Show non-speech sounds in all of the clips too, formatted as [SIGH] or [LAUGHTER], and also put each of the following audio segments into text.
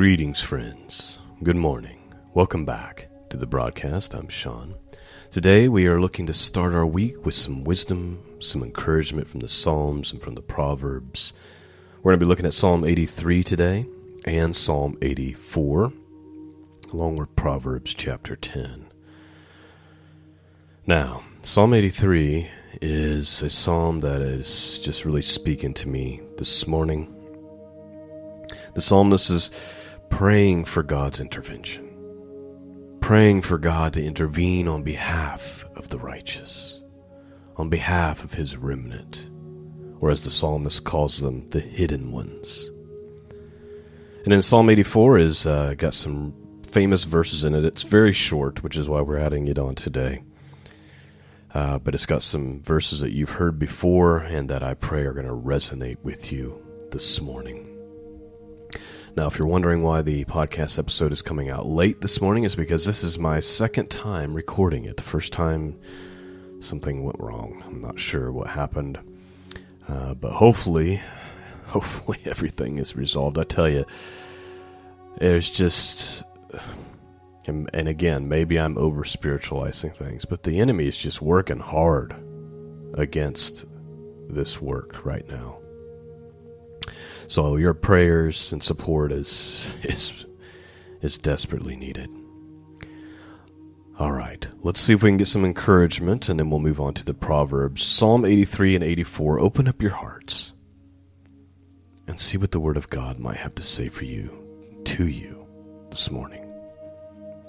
Greetings, friends. Good morning. Welcome back to the broadcast. I'm Sean. Today we are looking to start our week with some wisdom, some encouragement from the Psalms and from the Proverbs. We're going to be looking at Psalm 83 today and Psalm 84, along with Proverbs chapter 10. Now, Psalm 83 is a psalm that is just really speaking to me this morning. The psalmist is praying for God's intervention, praying for God to intervene on behalf of the righteous, on behalf of his remnant, or as the psalmist calls them, the hidden ones. And in Psalm 84 is uh, got some famous verses in it. It's very short, which is why we're adding it on today. Uh, but it's got some verses that you've heard before and that I pray are going to resonate with you this morning. Now, if you're wondering why the podcast episode is coming out late this morning, it's because this is my second time recording it. The first time something went wrong. I'm not sure what happened, uh, but hopefully, [LAUGHS] hopefully everything is resolved. I tell you, there's just, and, and again, maybe I'm over spiritualizing things, but the enemy is just working hard against this work right now. So your prayers and support is is is desperately needed. All right, let's see if we can get some encouragement and then we'll move on to the Proverbs. Psalm 83 and 84. Open up your hearts and see what the Word of God might have to say for you, to you, this morning.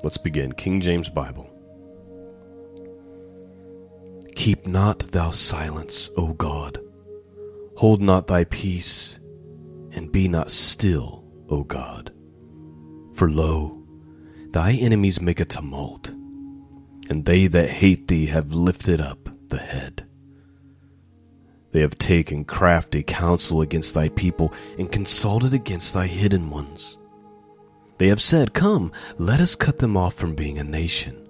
Let's begin. King James Bible. Keep not thou silence, O God. Hold not thy peace and be not still, O God. For lo, thy enemies make a tumult, and they that hate thee have lifted up the head. They have taken crafty counsel against thy people, and consulted against thy hidden ones. They have said, Come, let us cut them off from being a nation,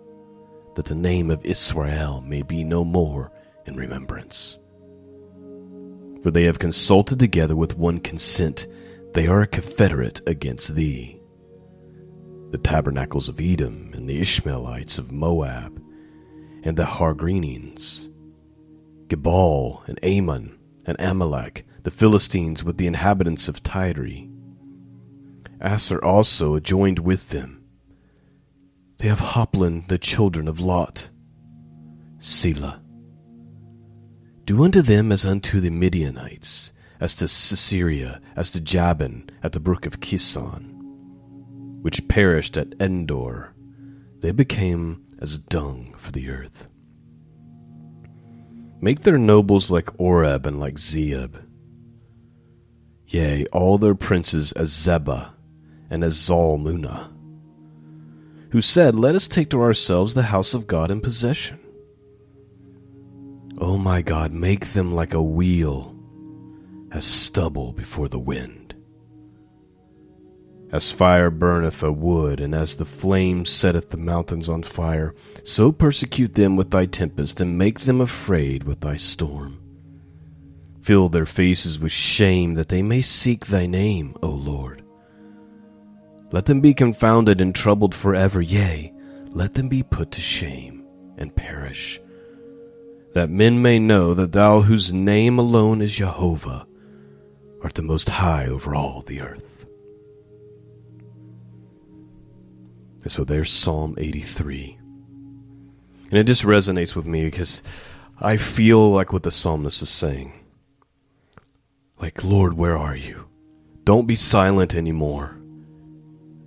that the name of Israel may be no more in remembrance. For they have consulted together with one consent. They are a confederate against thee. The tabernacles of Edom, and the Ishmaelites of Moab, and the Hargrenians, Gebal, and Ammon, and Amalek, the Philistines with the inhabitants of Tyre. Asshur also joined with them. They have Hoplon, the children of Lot. Selah. Do unto them as unto the Midianites, as to Sisera, as to Jabin at the brook of Kison, which perished at Endor. They became as dung for the earth. Make their nobles like Oreb and like Zeeb. Yea, all their princes as Zebah and as Zalmunna, who said, Let us take to ourselves the house of God in possession. O oh my God, make them like a wheel, as stubble before the wind. As fire burneth a wood, and as the flame setteth the mountains on fire, so persecute them with thy tempest, and make them afraid with thy storm. Fill their faces with shame, that they may seek thy name, O Lord. Let them be confounded and troubled forever, yea, let them be put to shame and perish that men may know that thou, whose name alone is Jehovah, art the most high over all the earth. And so there's Psalm 83. And it just resonates with me because I feel like what the psalmist is saying. Like, Lord, where are you? Don't be silent anymore.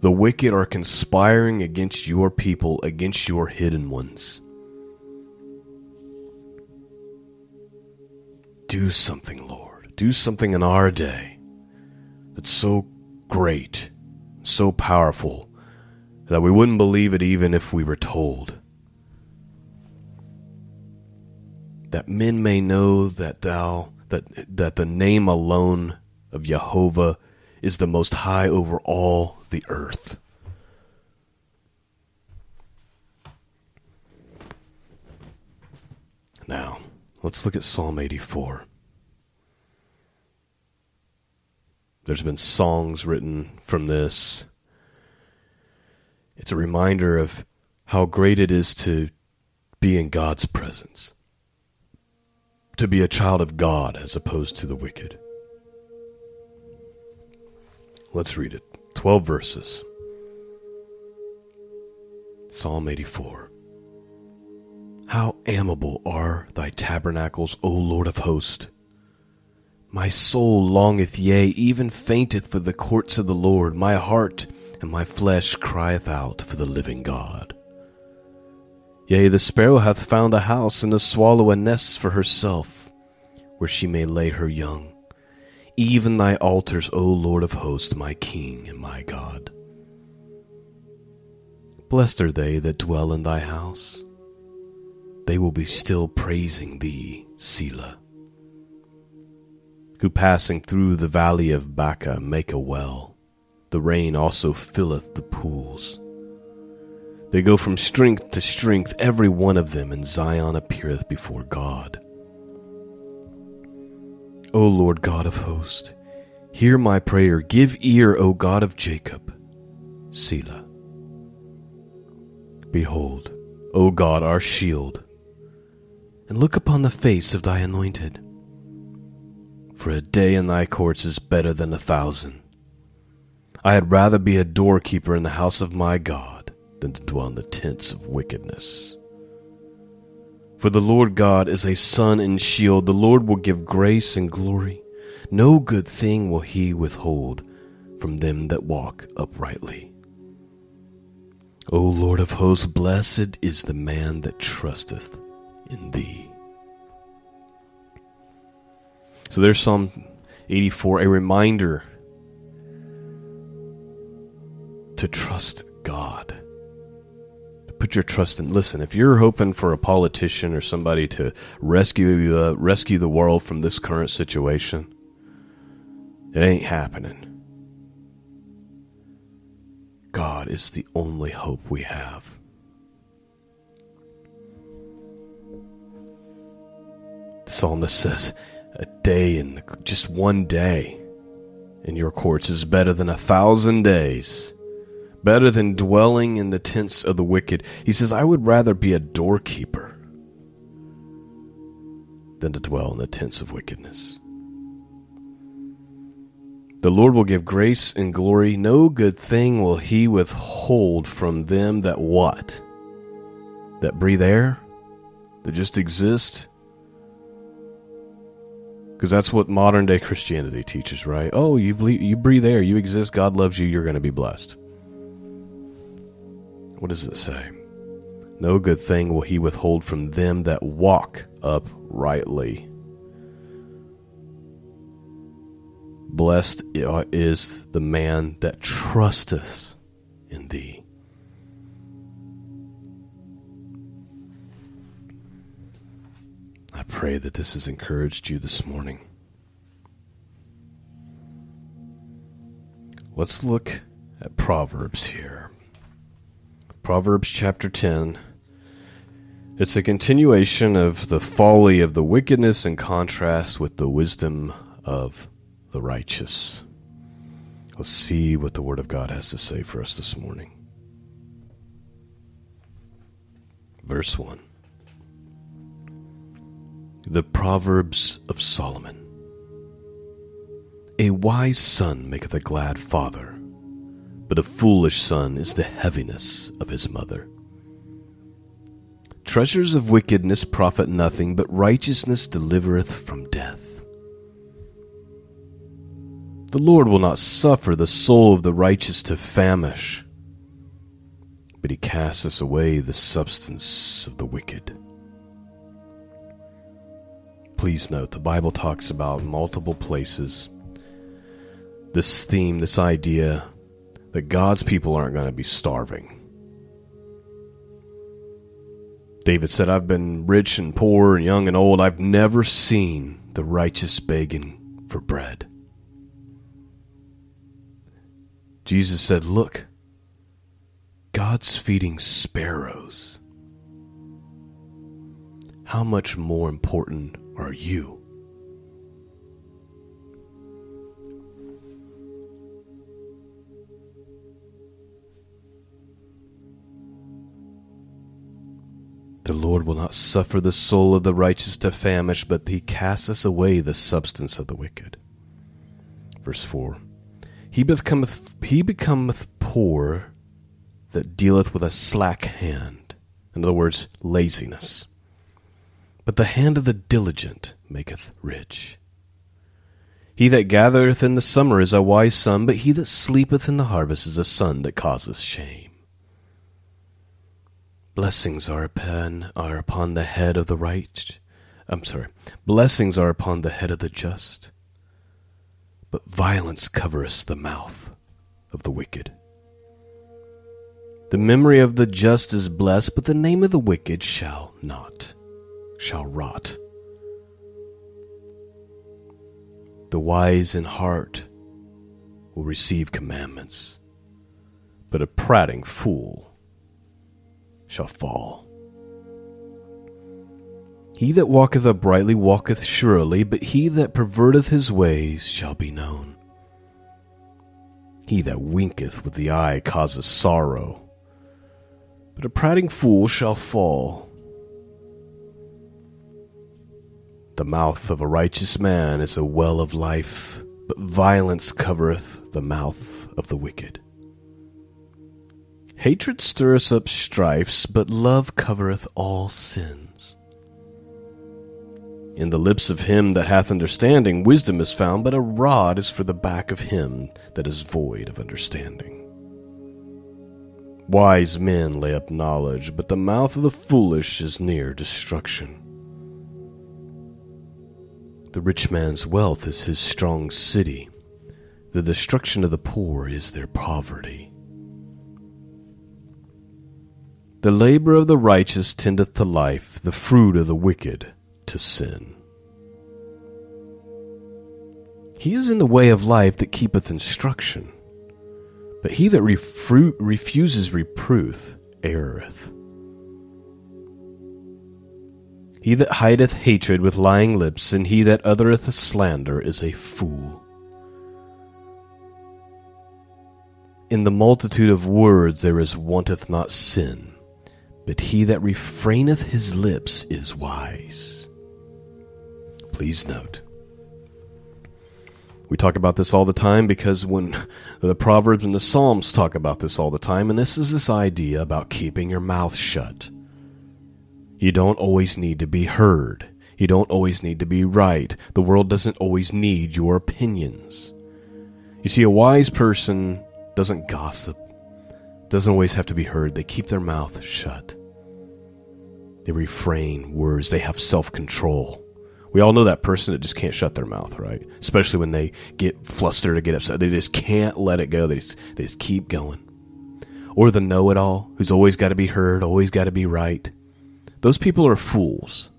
The wicked are conspiring against your people, against your hidden ones. Do something, Lord. Do something in our day that's so great, so powerful, that we wouldn't believe it even if we were told. That men may know that thou, that, that the name alone of Jehovah is the most high over all the earth. Now, Let's look at Psalm 84. There's been songs written from this, It's a reminder of how great it is to be in God's presence, to be a child of God as opposed to the wicked. Let's read it. 12 verses. Psalm 84. How amiable are thy tabernacles, O Lord of hosts! My soul longeth, yea, even fainteth for the courts of the Lord. My heart and my flesh crieth out for the living God. Yea, the sparrow hath found a house, and the swallow a nest for herself, where she may lay her young. Even thy altars, O Lord of hosts, my King and my God. Blessed are they that dwell in thy house. They will be still praising thee, Selah. Who passing through the valley of Baca make a well. The rain also filleth the pools. They go from strength to strength, every one of them, and Zion appeareth before God. O Lord God of hosts, hear my prayer. Give ear, O God of Jacob. Selah. Behold, O God, our shield, and look upon the face of thy anointed. For a day in thy courts is better than a thousand. I had rather be a doorkeeper in the house of my God than to dwell in the tents of wickedness. For the Lord God is a sun and shield. The Lord will give grace and glory. No good thing will he withhold from them that walk uprightly. O Lord of hosts, blessed is the man that trusteth in thee. So there's Psalm 84, a reminder to trust God To put your trust in. Listen, if you're hoping for a politician or somebody to rescue uh, rescue the world from this current situation, it ain't happening. God is the only hope we have. The psalmist says, "A day in the, just one day in your courts is better than a thousand days." better than dwelling in the tents of the wicked. He says, I would rather be a doorkeeper than to dwell in the tents of wickedness. The Lord will give grace and glory. No good thing will he withhold from them that what? That breathe air? That just exist? Because that's what modern day Christianity teaches, right? Oh, you, you breathe air, you exist, God loves you, you're going to be blessed. What does it say? No good thing will he withhold from them that walk uprightly. Blessed is the man that trusteth in thee. I pray that this has encouraged you this morning. Let's look at Proverbs here. Proverbs chapter 10. It's a continuation of the folly of the wickedness in contrast with the wisdom of the righteous. Let's see what the Word of God has to say for us this morning. Verse 1 The Proverbs of Solomon. A wise son maketh a glad father but a foolish son is the heaviness of his mother. Treasures of wickedness profit nothing, but righteousness delivereth from death. The Lord will not suffer the soul of the righteous to famish, but he casteth away the substance of the wicked. Please note, the Bible talks about multiple places this theme, this idea that God's people aren't going to be starving. David said, I've been rich and poor and young and old. I've never seen the righteous begging for bread. Jesus said, Look, God's feeding sparrows. How much more important are you? The Lord will not suffer the soul of the righteous to famish, but he casteth away the substance of the wicked. Verse 4 He becometh, he becometh poor that dealeth with a slack hand. In other words, laziness. But the hand of the diligent maketh rich. He that gathereth in the summer is a wise son, but he that sleepeth in the harvest is a son that causeth shame. Blessings are upon are upon the head of the right. I'm sorry. Blessings are upon the head of the just. But violence covereth the mouth of the wicked. The memory of the just is blessed, but the name of the wicked shall not, shall rot. The wise in heart will receive commandments, but a prating fool shall fall. He that walketh uprightly walketh surely, but he that perverteth his ways shall be known. He that winketh with the eye causeth sorrow, but a prating fool shall fall. The mouth of a righteous man is a well of life, but violence covereth the mouth of the wicked. Hatred stirreth up strifes, but love covereth all sins. In the lips of him that hath understanding, wisdom is found, but a rod is for the back of him that is void of understanding. Wise men lay up knowledge, but the mouth of the foolish is near destruction. The rich man's wealth is his strong city, the destruction of the poor is their poverty. The labor of the righteous tendeth to life, the fruit of the wicked to sin. He is in the way of life that keepeth instruction, but he that refru- refuses reproof erreth. He that hideth hatred with lying lips, and he that uttereth slander is a fool. In the multitude of words there is wanteth not sin but he that refraineth his lips is wise. Please note. We talk about this all the time because when [LAUGHS] the Proverbs and the Psalms talk about this all the time, and this is this idea about keeping your mouth shut. You don't always need to be heard. You don't always need to be right. The world doesn't always need your opinions. You see, a wise person doesn't gossip, doesn't always have to be heard. They keep their mouth shut. They refrain words. They have self control. We all know that person that just can't shut their mouth, right? Especially when they get flustered or get upset. They just can't let it go. They just, they just keep going. Or the know it all, who's always got to be heard, always got to be right. Those people are fools,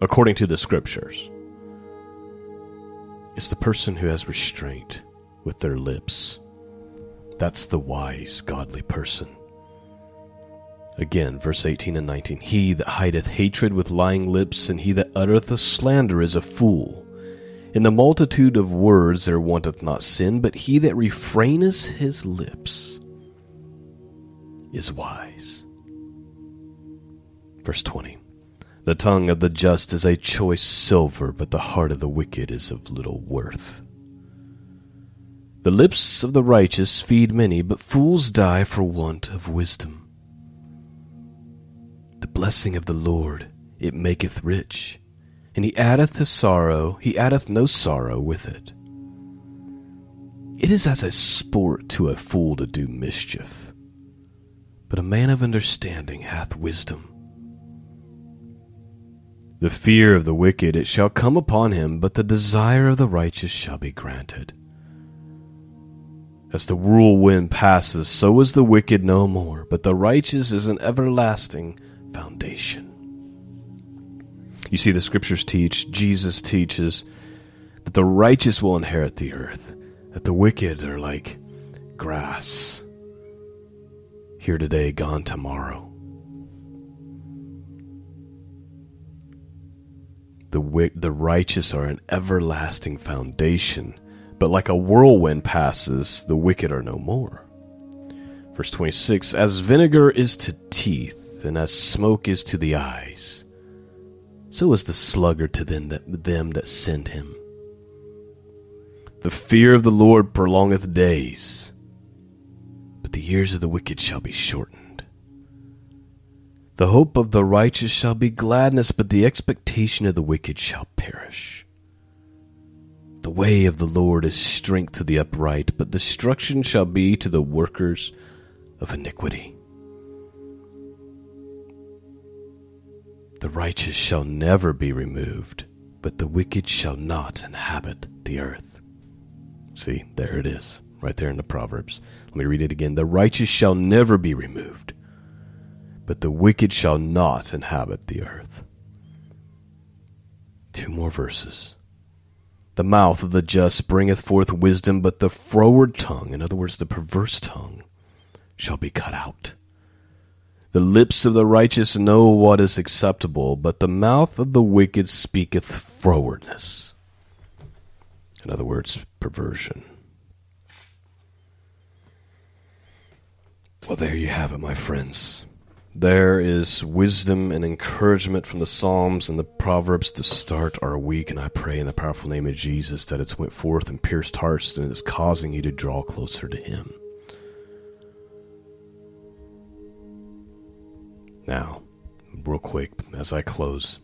according to the scriptures. It's the person who has restraint with their lips that's the wise, godly person. Again, verse 18 and 19 He that hideth hatred with lying lips, and he that uttereth a slander is a fool. In the multitude of words there wanteth not sin, but he that refraineth his lips is wise. Verse 20 The tongue of the just is a choice silver, but the heart of the wicked is of little worth. The lips of the righteous feed many, but fools die for want of wisdom. The blessing of the Lord, it maketh rich, and he addeth to sorrow, he addeth no sorrow with it. It is as a sport to a fool to do mischief, but a man of understanding hath wisdom. The fear of the wicked it shall come upon him, but the desire of the righteous shall be granted. As the whirlwind passes, so is the wicked no more, but the righteous is an everlasting foundation. You see, the scriptures teach, Jesus teaches, that the righteous will inherit the earth, that the wicked are like grass, here today, gone tomorrow. The, the righteous are an everlasting foundation but like a whirlwind passes, the wicked are no more. Verse 26 As vinegar is to teeth, and as smoke is to the eyes, so is the sluggard to them that, them that send him. The fear of the Lord prolongeth days, but the years of the wicked shall be shortened. The hope of the righteous shall be gladness, but the expectation of the wicked shall perish. The way of the Lord is strength to the upright, but destruction shall be to the workers of iniquity. The righteous shall never be removed, but the wicked shall not inhabit the earth. See, there it is, right there in the Proverbs. Let me read it again. The righteous shall never be removed, but the wicked shall not inhabit the earth. Two more verses. The mouth of the just bringeth forth wisdom, but the froward tongue, in other words, the perverse tongue, shall be cut out. The lips of the righteous know what is acceptable, but the mouth of the wicked speaketh frowardness. In other words, perversion. Well, there you have it, my friends. There is wisdom and encouragement from the Psalms and the Proverbs to start our week, and I pray in the powerful name of Jesus that it's went forth and pierced hearts and is causing you to draw closer to Him. Now, real quick, as I close,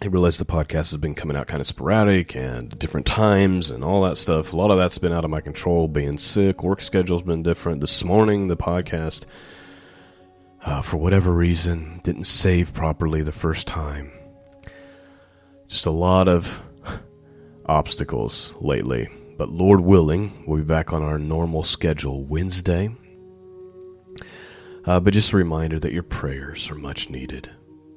I realize the podcast has been coming out kind of sporadic and different times and all that stuff. A lot of that's been out of my control, being sick, work schedule's been different. This morning, the podcast, uh, for whatever reason, didn't save properly the first time. Just a lot of [LAUGHS] obstacles lately. But Lord willing, we'll be back on our normal schedule Wednesday. Uh, but just a reminder that your prayers are much needed.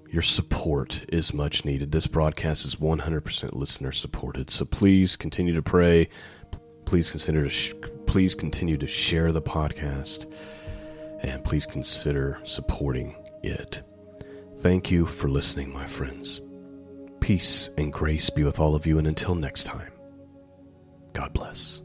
Your support is much needed. This broadcast is 100% listener supported. So please continue to pray. Please consider to sh- please continue to share the podcast and please consider supporting it. Thank you for listening, my friends. Peace and grace be with all of you and until next time. God bless.